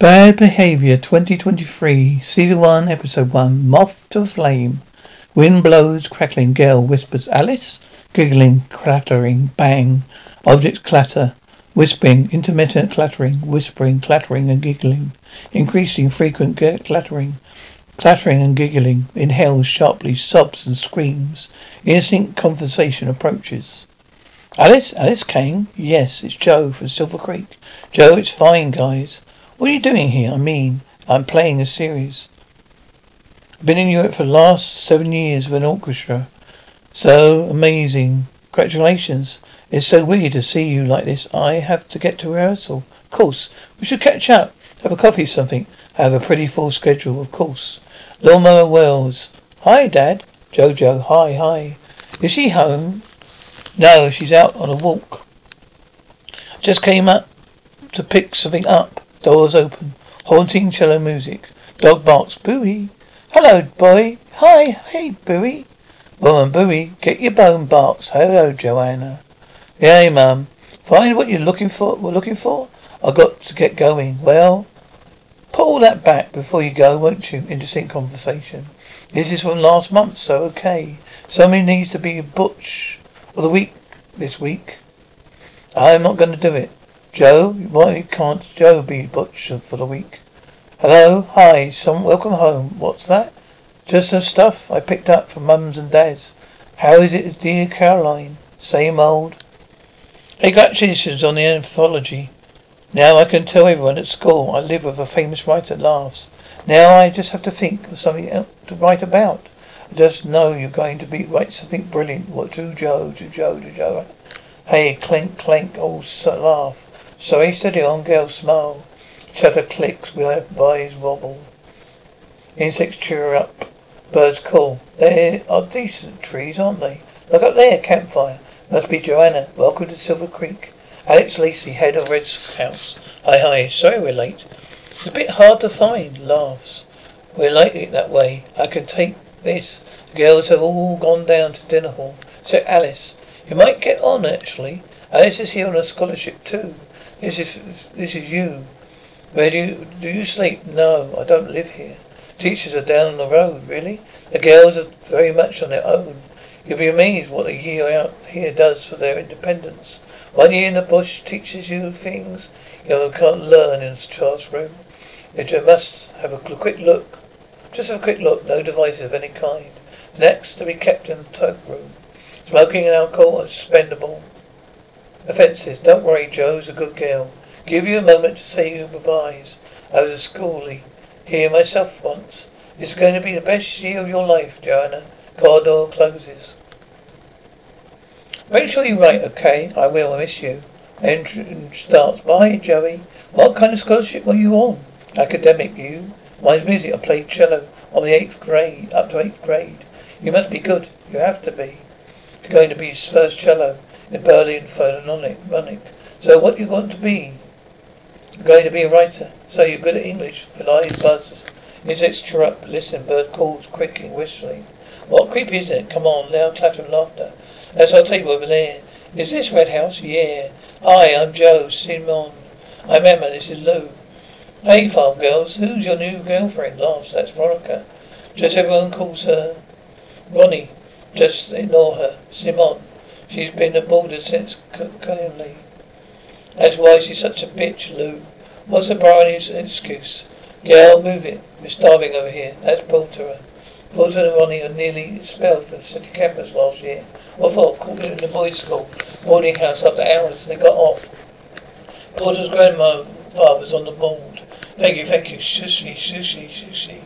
Bad Behavior 2023, Season 1, Episode 1, Moth to Flame. Wind blows, crackling, Gale whispers, Alice? Giggling, clattering, bang. Objects clatter, whispering, intermittent clattering, whispering, clattering and giggling. Increasing, frequent clattering, clattering and giggling. Inhales sharply, sobs and screams. Innocent conversation approaches. Alice? Alice Kane? Yes, it's Joe from Silver Creek. Joe, it's fine, guys. What are you doing here? I mean, I'm playing a series. I've been in Europe for the last seven years with an orchestra. So amazing. Congratulations. It's so weird to see you like this. I have to get to rehearsal. Of course. We should catch up. Have a coffee or something. I have a pretty full schedule, of course. Lawnmower Wells. Hi, Dad. Jojo. Hi, hi. Is she home? No, she's out on a walk. Just came up to pick something up. Doors open. Haunting cello music. Dog barks. Bowie. Hello, boy. Hi. Hey, Bowie. Woman, Bowie. Get your bone barks. Hello, Joanna. Hey, mum. Find what you're looking for. We're looking for. I got to get going. Well, pull that back before you go, won't you? Interesting conversation. This is from last month, so okay. Somebody needs to be butch of the week this week. I'm not going to do it. Joe, why can't Joe be butcher for the week? Hello, hi, some welcome home. What's that? Just some stuff I picked up from mums and dads. How is it, dear Caroline? Same old. I got Congratulations on the anthology. Now I can tell everyone at school I live with a famous writer laughs. Now I just have to think of something to write about. I just know you're going to be write something brilliant. What to Joe, to Joe, to Joe. Hey, clink, clink, all oh, laugh. Sorry, steady on, girl, smile. Shutter clicks, eyes wobble. Insects cheer up. Birds call. They are decent trees, aren't they? Look up there, campfire. Must be Joanna. Welcome to Silver Creek. Alex Lacey, head of Red's house. Hi, hi. Sorry we're late. It's a bit hard to find. Laughs. We're it that way. I can take this. The girls have all gone down to dinner hall. So Alice, you might get on actually. Alice is here on a scholarship too. This is this is you. Where do you do you sleep? No, I don't live here. Teachers are down on the road, really. The girls are very much on their own. You'll be amazed what a year out here does for their independence. One year in the bush teaches you things you can't learn in a classroom. You must have a quick look. Just have a quick look, no devices of any kind. Next, to be kept in the tug room. Smoking and alcohol are expendable. Offences. Don't worry, Joe's a good girl. Give you a moment to say your goodbyes. I was a schoolie here myself once. It's going to be the best year of your life, Joanna. Corridor closes. Make sure you write, okay? I will. I miss you. Entrance starts. Bye, Joey. What kind of scholarship were you on? Academic, you. Mine's music. I played cello on the eighth grade, up to eighth grade. You must be good. You have to be. You're going to be his first cello in Berlin Philharmonic. So what you going to be? I'm going to be a writer. So you're good at English. Flies buzzes. Insects chirrup. Listen. Bird calls, creaking, whistling. What creep is it? Come on, now clatter and laughter. That's our table over there. Is this Red House? Yeah. Hi, I'm Joe Simon. I'm Emma, this is Lou. Hey, farm girls, who's your new girlfriend? Laughs. That's Veronica. Just everyone calls her Ronnie. Just ignore her. Simon. She's been aborted since Conley. That's why she's such a bitch, Lou. What's the brownie's excuse? Gail, move it. We're starving over here. That's Portia. Portia and Ronnie are nearly expelled from the city campus last year. What for? It in the boys' school. Boarding house after hours. And they got off. Portia's grandfather's on the board. Thank you, thank you. Sushi, sushi, sushi.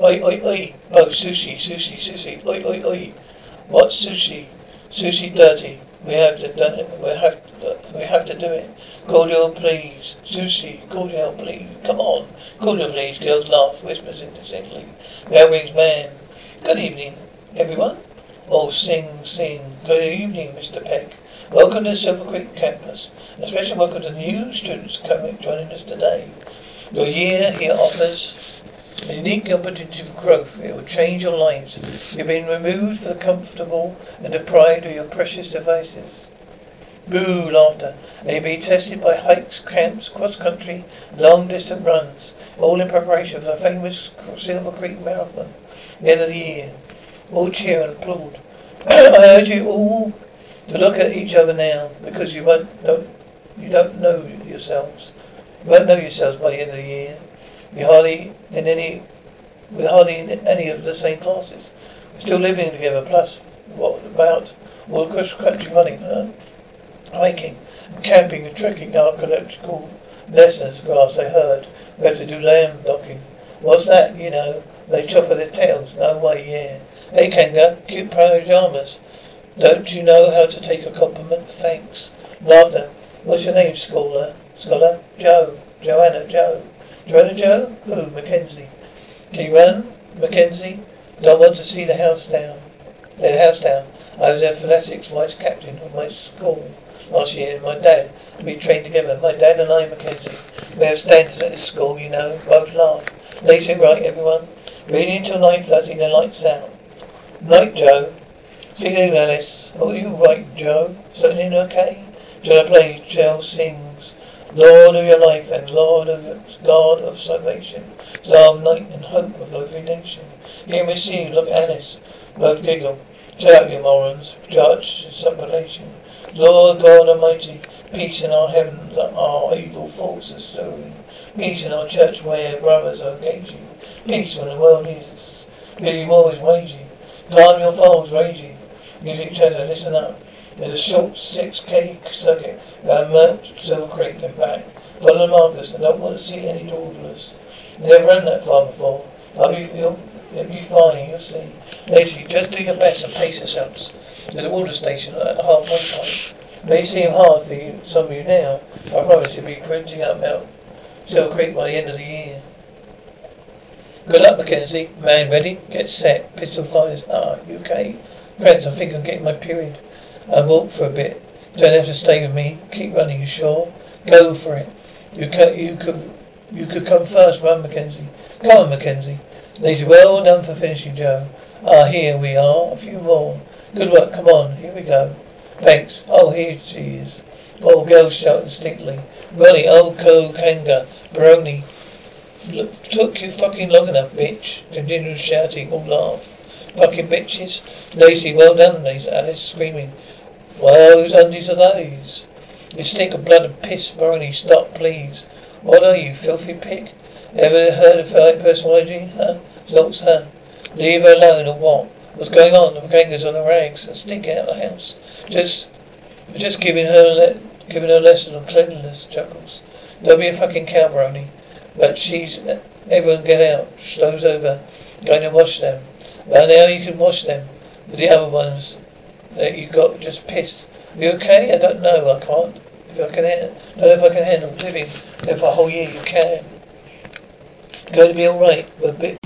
Oi, oi, oi. Oh, sushi, sushi, sushi. Oi, oi, oi. What's sushi? Sushi dirty. We have to done it. We have to, we have to do it. Cordial, please. Sushi, cordial, please. Come on. Cordial, please. Girls laugh, whispers indistinctly. Railway's man. Good evening, everyone. All sing, sing. Good evening, Mr. Peck. Welcome to Silver Creek campus. A special welcome to the new students coming joining us today. Your year here offers a unique opportunity growth. It will change your lives. You've been removed from the comfortable and deprived of your precious devices. Boo, laughter. And you'll be tested by hikes, camps, cross-country, long-distance runs, all in preparation for the famous Silver Creek Marathon. The end of the year. All cheer and applaud. I urge you all to look at each other now, because you won't don't you don't know yourselves. You won't know yourselves by the end of the year. We hardly in any we're hardly in any of the same classes. We're still hmm. living together. Plus, what about all the country running, huh? Hiking, and camping, and trekking. Archaeological lessons. Grass. I heard we have to do lamb docking. What's that? You know, they chop at their tails. No way. Yeah. Hey, Kanga, cute pajamas. Don't you know how to take a compliment? Thanks. Laughter. What's your name, scholar? Scholar? Joe. Joanna. Joe. Joe? Who? Mackenzie. Can you run? Mackenzie? Don't want to see the house down. The house down. I was athletics vice captain of my school last year. My dad, we trained together. My dad and I, Mackenzie. We have standards at this school, you know. Both laugh. Late right, everyone. Reading until 9.30, then lights out. Night, Joe. See you, Alice. Oh, you right, Joe? Something okay? Shall I play? Joe sings. Lord of your life and Lord of God of salvation, star of night and hope of every nation. Here we see, look, Alice. Both giggle. Shout out, you morons. Judge supplication. Lord God Almighty, peace in our heavens, our evil forces sowing. Peace in our church where brothers are engaging. Peace when the world is busy war is waging. Calm your foes raging. Music chatter, listen up. There's a short 6K circuit around Mount Silver Creek and back. Follow the markers. I don't want to see any dawdlers. Never run that far before. I'll be, you'll, it'll be fine, you'll see. Lacey, just do your best and pace yourselves. There's a water station at half halfway point. May seem hard you, some of you now. I promise you'll be printing up Mount Silver Creek by the end of the year. Good luck, Mackenzie. Man ready? Get set. Pistol fires. Ah, UK. Friends, I think I'm getting my period. I walk for a bit. You don't have to stay with me. Keep running, you sure? Go for it. You could, you could, you could come first. Run, Mackenzie. Come on, Mackenzie. Ladies, well done for finishing, Joe. Ah, here we are. A few more. Good work. Come on. Here we go. Thanks. Oh, here she is. Oh, girls shout instinctively. Ronnie, oh, Co, Kanga, Baroni. Took you fucking long enough, bitch. Continued shouting, all laugh. Fucking bitches. Lacey, well done, Lacey. Alice uh, screaming. Well, whose undies are those? You stink of blood and piss, Barney. Stop, please. What are you, filthy pig? Ever heard of fire personality? Huh? Stocks, huh? Leave her alone or what? What's going on? The gangers on the rags and stink out of the house. Just, just giving her, le- giving her a lesson on cleanliness. Chuckles. Don't be a fucking cow. But she's, everyone get out. Stoves over. Going to wash them. Well, now you can wash them. But the other ones that you got just pissed. Are you okay? I don't know. I can't. If I can, don't know if I can handle living there for a whole year. You can. Going to be all right. We're a bit.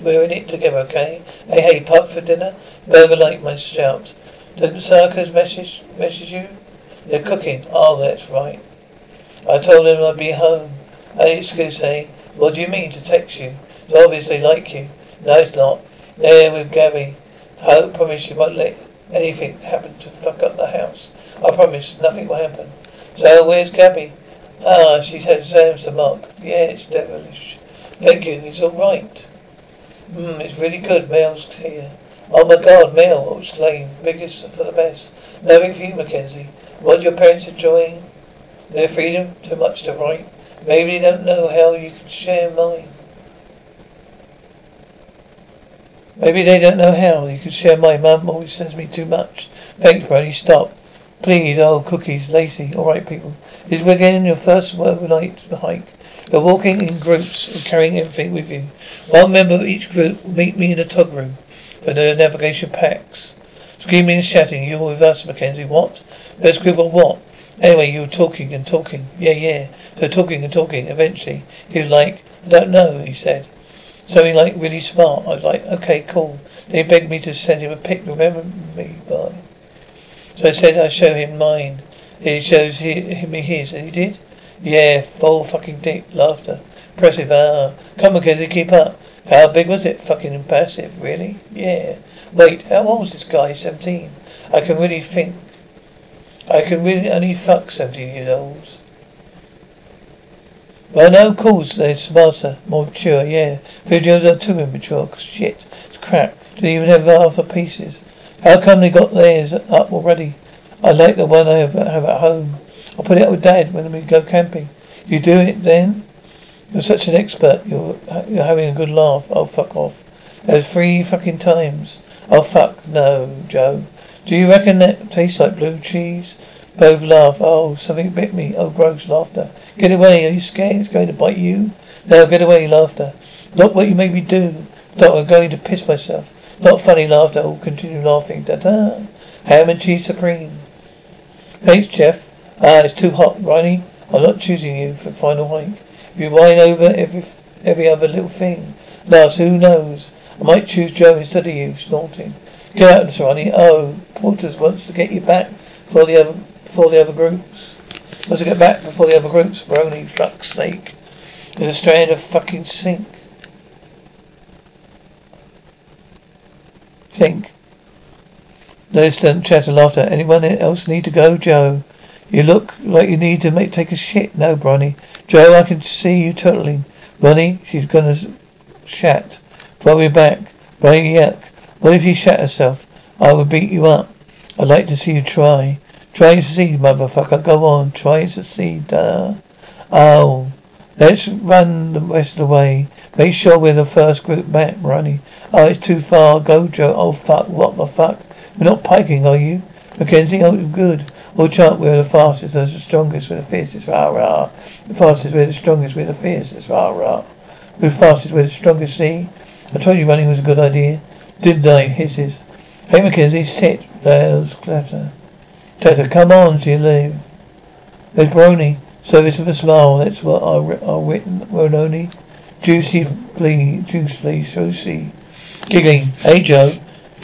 We're in it together, okay? Hey, hey, pub for dinner? Burger like my shout. Didn't Sarkis message message you? They're cooking. Oh, that's right. I told him I'd be home. It's gonna say, what do you mean to text you? It's obviously like you. No, it's not. There with Gabby. I promise you won't let anything happen to fuck up the house. I promise nothing will happen. So where's Gabby? Ah, she had Sam's to Mark. Yeah, it's devilish. Thank you, it's all right. Mmm, it's really good. Mel's here. Oh my god, Mel, exclaimed. Biggest for the best. For you, Mackenzie. What your parents enjoying? Their freedom? Too much to write? Maybe they don't know how you can share mine. Maybe they don't know how you can share my mum always sends me too much. Thanks, Brody. Stop. Please, oh, cookies, Lacey. All right, people. Is we again your first overnight hike? You're walking in groups and carrying everything with you. One member of each group will meet me in the tug room for the navigation packs. Screaming and shouting, you're with us, Mackenzie. What? Best group of what? Anyway, you were talking and talking. Yeah, yeah. So talking and talking. Eventually, he was like, I don't know, he said. Something like really smart. I was like, okay, cool. Then he begged me to send him a pic. Remember me by. So I said I show him mine. He shows he, me his, and he did. Yeah, full fucking dick. Laughter. Impressive, ah. Come, Mackenzie, keep up. How big was it? Fucking impressive, really? Yeah. Wait, how old was this guy? Seventeen. I can really think. I can really only fuck seventeen years olds. Well, no, of course, they're smarter, more mature, yeah. Years are too immature. Shit, it's crap. Didn't even have half the pieces. How come they got theirs up already? I like the one I have, have at home. I'll put it up with Dad when we go camping. You do it then? You're such an expert. You're you're having a good laugh. Oh, fuck off. There's three fucking times. Oh, fuck no, Joe. Do you reckon that tastes like blue cheese? Both laugh. Oh, something bit me. Oh, gross laughter. Get away. Are you scared it's going to bite you? No, get away, laughter. Look what you made me do. Thought I'm going to piss myself. Not funny laughter. Oh, continue laughing. Da-da. Ham and cheese supreme. Thanks, Jeff. Ah, it's too hot, Ronnie. I'm not choosing you for final hike. If you whine over every every other little thing, last, who knows? I might choose Joe instead of you, snorting. Get out, Ronnie. Oh, Portia's wants to get you back before the other before the other groups. Wants to get back before the other groups. Brony, fuck's sake. There's a strand of fucking sink. Think. No instant chatter laughter. Anyone else need to go, Joe? You look like you need to make take a shit. No, Bronny. Joe, I can see you turtling. Ronnie, she's gonna shat. Probably back. Bronny, yuck. What if you shat herself? I would beat you up. I'd like to see you try. Try and succeed, motherfucker. Go on. Try and succeed. Uh, oh. Let's run the rest of the way. Make sure we're the first group back, Ronnie. Oh, it's too far. Go, Joe. Oh, fuck. What the fuck? We're not piking, are you? Mackenzie, oh, good. All chant we're the fastest, we're the strongest, we're the fiercest, rah rah. The fastest, we're the strongest, we're the fiercest, rah rah. We're the fastest, we're the strongest, see? I told you running was a good idea. Didn't I? Hisses. Hey Mackenzie, sit. Bells clatter. Teta, come on, she leave. There's Brony. Service with a smile. That's what I, our written Rononi. Juicy, please, juicy. Giggling. Hey Joe.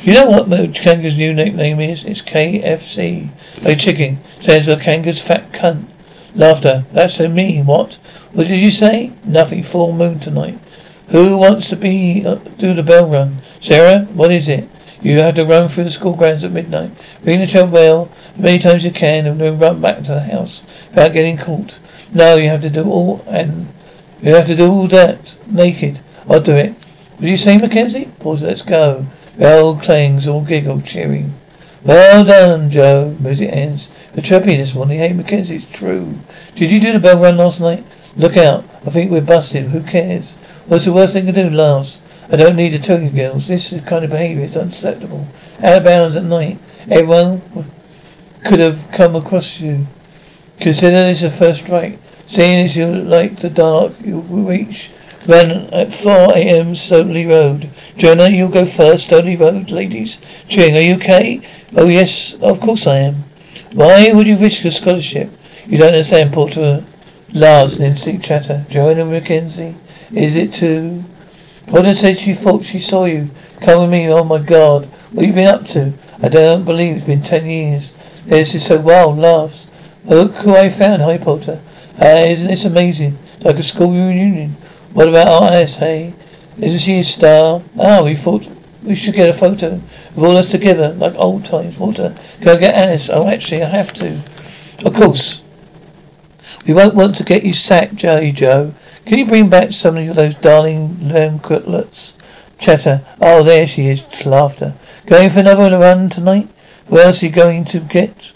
You know what Kanga's new nickname is? It's KFC. Like chicken. Stands for Kanga's fat cunt. Laughter. That's so mean. What? What did you say? Nothing. Full moon tonight. Who wants to be uh, do the bell run? Sarah, what is it? You have to run through the school grounds at midnight. Ring the child bell many times you can and then run back to the house without getting caught. No, you have to do all and you have to do all that naked. I'll do it. Did you see, Mackenzie? Pause, let's go. Bell clangs, all giggle, cheering. Well done, Joe. Music ends. You're chirpy this morning. Hey, Mackenzie, it's true. Did you do the bell run last night? Look out. I think we're busted. Who cares? What's the worst thing to do, last? I don't need to tell you girls. This is kind of behavior is unacceptable. Out of bounds at night. Everyone could have come across you. Consider this a first strike. Seeing as you like the dark, you will reach Run at 4 a.m. Stoney Road. Joanna, you'll go first. Stoney Road, ladies. Ching, are you okay? Oh, yes, of course I am. Why would you risk a scholarship? You don't understand, Portia. Lars, Nancy chatter. Joanna Mackenzie, is it too? Portia said she thought she saw you. Come with me, oh my god. What have you been up to? I don't believe it's been ten years. This is so wild, Lars. Look who I found, Harry Potter. Isn't this amazing? Like a school reunion. What about Alice, hey? Isn't she a star? Ah, we thought we should get a photo of all us together, like old times. Walter, go get Alice. Oh, actually, I have to. Of course. We won't want to get you sacked, Joey Joe. Can you bring back some of those darling lamb cutlets? Chatter. Oh, there she is. Laughter. Going for another run tonight? Who else are you going to get?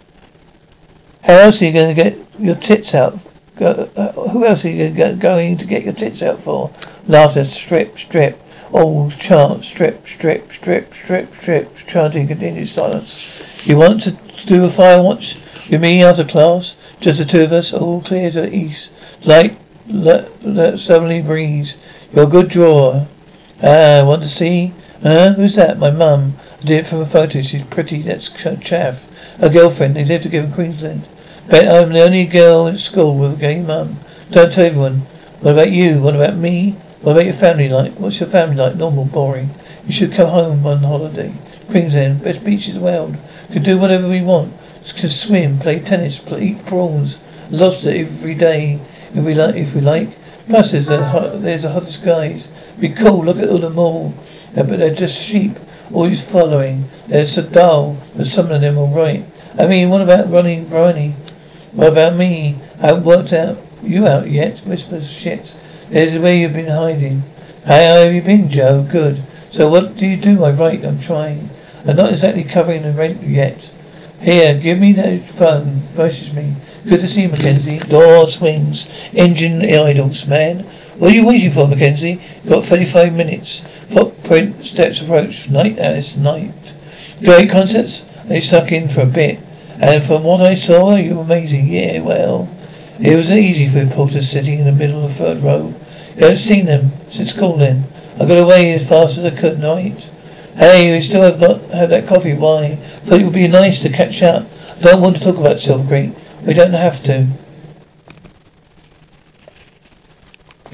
How else are you going to get your tits out? Uh, who else are you going to get your tits out for? Laughter. Strip, strip. All chant, strip, strip, strip, strip, strip. Chanting continued silence. You want to do a fire watch with me after class? Just the two of us, all clear to the east. Light, let, let southerly breeze. You're a good drawer. Ah, want to see? Huh? Who's that? My mum. I did it for a photo. She's pretty. That's chaff. Her girlfriend. They live together in Queensland. Bet I'm um, the only girl at school with a gay mum. Don't tell everyone. What about you? What about me? What about your family like? What's your family like? Normal, boring. You should come home on holiday. Queensland, best beaches in the world. Can do whatever we want. Can swim, play tennis, play, eat prawns, lobster every day if we like. If we like. Plus, there's the hot, there's the hottest guys. Be cool. Look at all them all. Yeah, but they're just sheep. Always following. They're so dull, but some of them are right. I mean, what about running Bryony? What about me? I haven't worked out you out yet. Whispers shit. There's where you've been hiding. How have you been, Joe? Good. So what do you do? I write. I'm trying. I'm not exactly covering the rent yet. Here, give me that phone. Voices me. Good to see you, Mackenzie. Door swings. Engine idles, man. What are you waiting for, Mackenzie? You've got 35 minutes. Footprint, steps approach. Night, Alice, night. Great concerts? They stuck in for a bit. And from what I saw, you were amazing. Yeah, well, it was easy for reporters sitting in the middle of the third row. You haven't seen them since school then. I got away as fast as I could night. Hey, we still have not had that coffee. Why? Thought it would be nice to catch up. Don't want to talk about Silver Creek. We don't have to.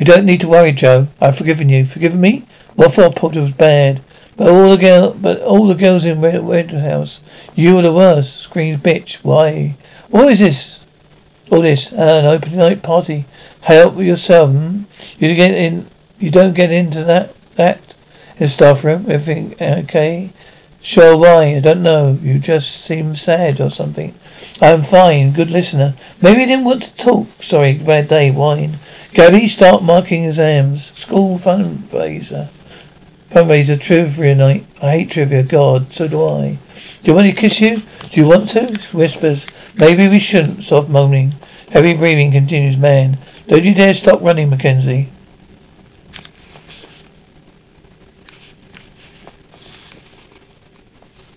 You don't need to worry, Joe. I've forgiven you. Forgiven me? What for? Portia was bad. But all the girl, but all the girls in Red, Red House, you were the worst. Screams bitch. Why? What is this? All this? Uh, an open night party. Help yourself. Hmm? You get in. You don't get into that. That in staff room. Everything okay? Sure. Why? I don't know. You just seem sad or something. I'm fine. Good listener. Maybe you didn't want to talk. Sorry. Bad day. Wine. Gabby, start marking exams. School fundraiser. Fundraiser trivia night. I hate trivia. God, so do I. Do you want to kiss you? Do you want to? Whispers. Maybe we shouldn't. Soft moaning. Heavy breathing continues. Man, don't you dare stop running, Mackenzie.